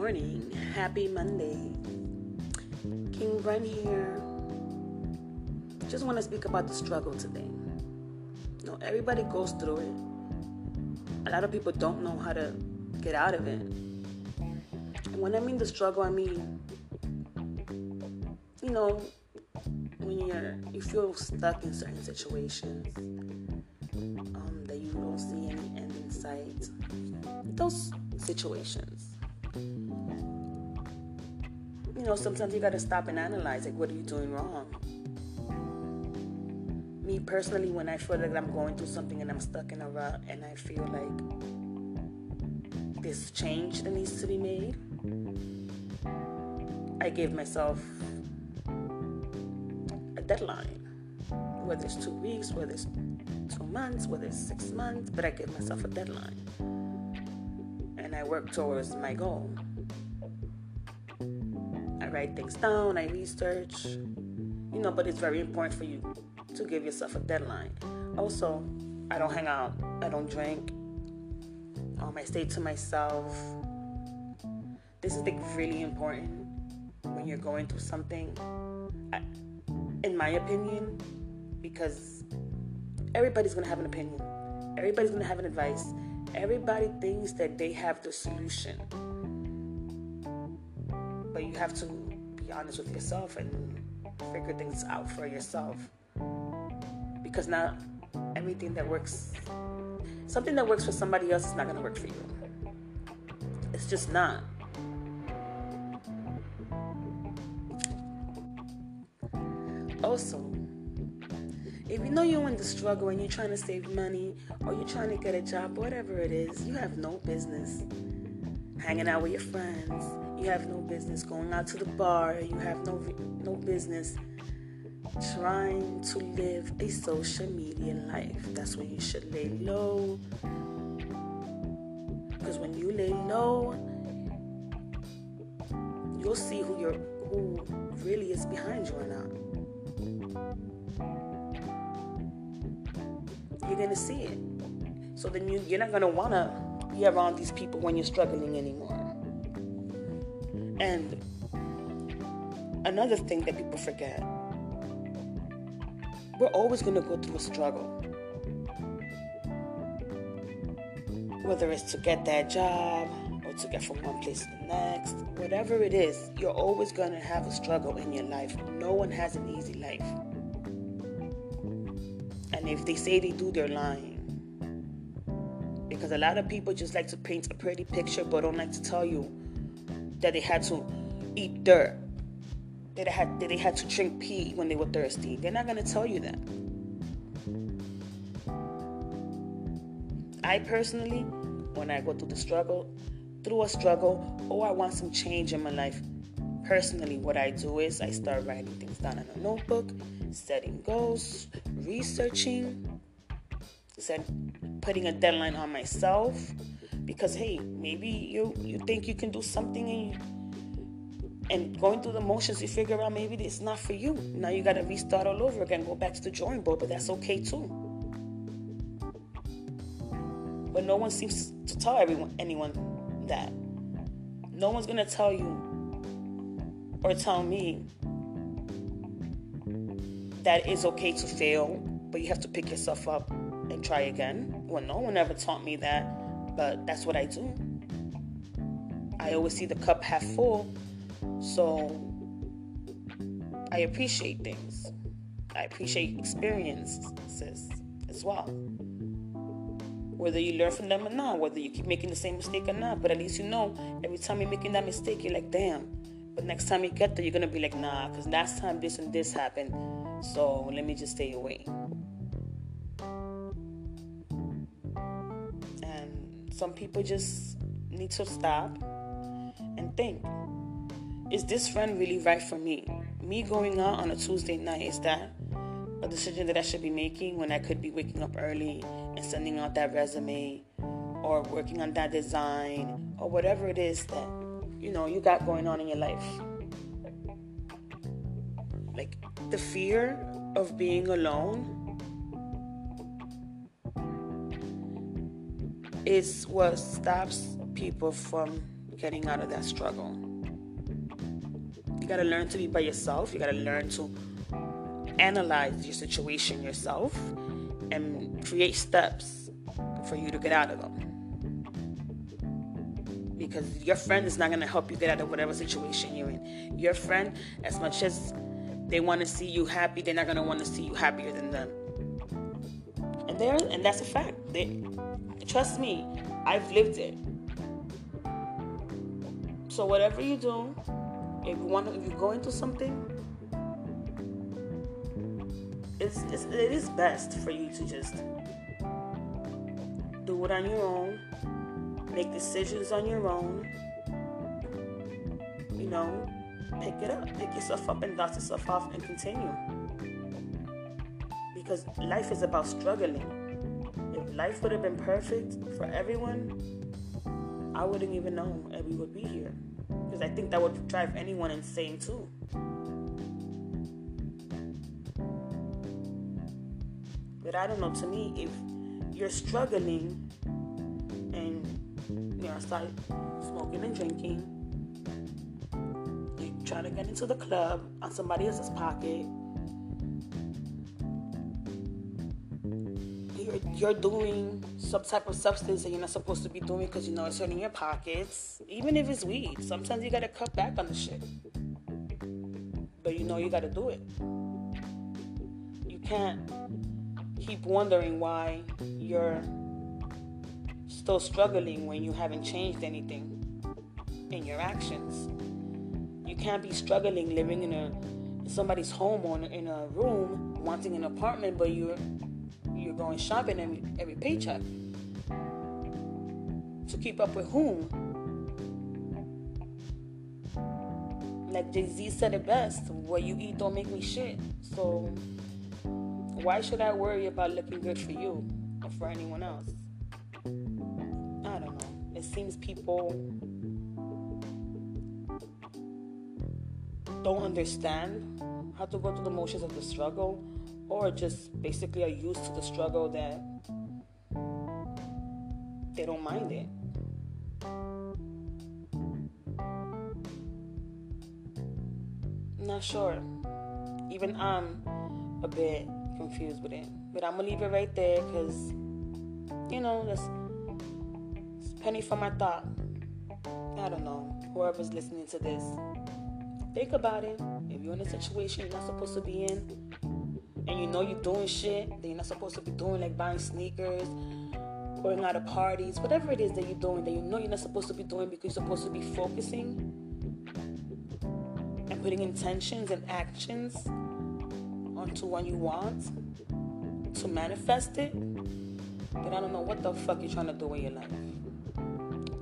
morning. Happy Monday. King Run here. Just want to speak about the struggle today. You know, everybody goes through it. A lot of people don't know how to get out of it. And when I mean the struggle, I mean, you know, when you're you feel stuck in certain situations um, that you don't see any end in sight. Those situations you know, sometimes you got to stop and analyze like, what are you doing wrong? Me personally, when I feel like I'm going through something and I'm stuck in a rut and I feel like this change that needs to be made, I give myself a deadline. Whether it's two weeks, whether it's two months, whether it's six months, but I give myself a deadline. And I work towards my goal I write things down, I research, you know, but it's very important for you to give yourself a deadline. Also, I don't hang out, I don't drink, um, I stay to myself. This is like really important when you're going through something, I, in my opinion, because everybody's gonna have an opinion, everybody's gonna have an advice, everybody thinks that they have the solution but you have to be honest with yourself and figure things out for yourself. Because not everything that works, something that works for somebody else is not going to work for you. It's just not. Also, if you know you're in the struggle and you're trying to save money or you're trying to get a job, whatever it is, you have no business hanging out with your friends you have no business going out to the bar. You have no no business trying to live a social media life. That's when you should lay low. Because when you lay low, you'll see who you're who really is behind you or not. You're gonna see it. So then you, you're not gonna wanna be around these people when you're struggling anymore. And another thing that people forget we're always to go through a struggle. Whether it's to get that job or to get from one place to the next, whatever it is, you're always going to have a struggle in your life. No one has an easy life. And if they say they do, they're lying. Because a lot of people just like to paint a pretty picture but don't like to tell you that they had to eat dirt, that they had that they had to drink pee when they were thirsty. They're not gonna tell you that. I personally, when I go through the struggle, through a struggle, or I want some change in my life, personally, what I do is I start writing things down in a notebook, setting goals, researching, set, putting a deadline on myself, because hey, maybe you you think you can do something and you, and going through the motions, you figure out maybe it's not for you. Now you got to restart all over again, go back to the drawing board, but that's okay too. But no one seems to tell everyone anyone that. No one's gonna tell you or tell me that it's okay to fail, but you have to pick yourself up and try again. Well, no one ever taught me that but that's what I do. I always see the cup half full, so I appreciate things. I appreciate experiences as well. Whether you learn from them or not, whether you keep making the same mistake or not, but at least you know every time you're making that mistake, you're like, damn. But next time you get there, you're gonna be like, nah, because last time this and this happened, so let me just stay away. And some people just need to stop and think is this friend really right for me? Me going out on a Tuesday night, is that a decision that I should be making when I could be waking up early and sending out that resume or working on that design or whatever it is that you know you got going on in your life? Like the fear of being alone is what stops people from getting out of that struggle. You gotta learn to be by yourself. You gotta learn to analyze your situation yourself and create steps for you to get out of them. Because your friend is not going to help you get out of whatever situation you're in. Your friend, as much as they want to see you happy, they're not going to want to see you happier than them. And there, and that's a fact. They, trust me, I've lived it. So whatever you do, if you want, if you go into something, it's, it's it is best for you to just do it on your own, make decisions on your own. You know, pick it up, pick yourself up, and dust yourself off, and continue. Because life is about struggling. If life would have been perfect for everyone, I wouldn't even know and we would be here. Because I think that would drive anyone insane too. But I don't know, to me, if you're struggling and know, start smoking and drinking, you try to get into the club on somebody else's pocket, you're, you're doing some type of substance that you're not supposed to be doing because you know it's hurting your pockets, even if it's weed. Sometimes you gotta cut back on the shit. But you know you gotta do it. You can't keep wondering why you're still struggling when you haven't changed anything in your actions. You can't be struggling living in a somebody's home or in a room wanting an apartment, but you're you're going shopping every every paycheck to keep up with whom? Like Jay Z said it best: "What you eat don't make me shit." So why should I worry about looking good for you or for anyone else? It seems people don't understand how to go through the motions of the struggle or just basically are used to the struggle that they don't mind it. Not sure. Even I'm a bit confused with it. But I'm gonna leave it right there because, you know, that's penny for my thought. I don't know. Whoever's listening to this, think about it. If you're in a situation you're not supposed to be in, and you know you're doing shit that you're not supposed to be doing, like buying sneakers, going out of parties, whatever it is that you're doing that you know you're not supposed to be doing because you're supposed to be focusing and putting intentions and actions onto what you want to manifest it, then I don't know what the fuck you're trying to do in your life.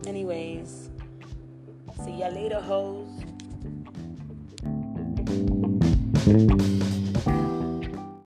Anyways, see ya later, hoes.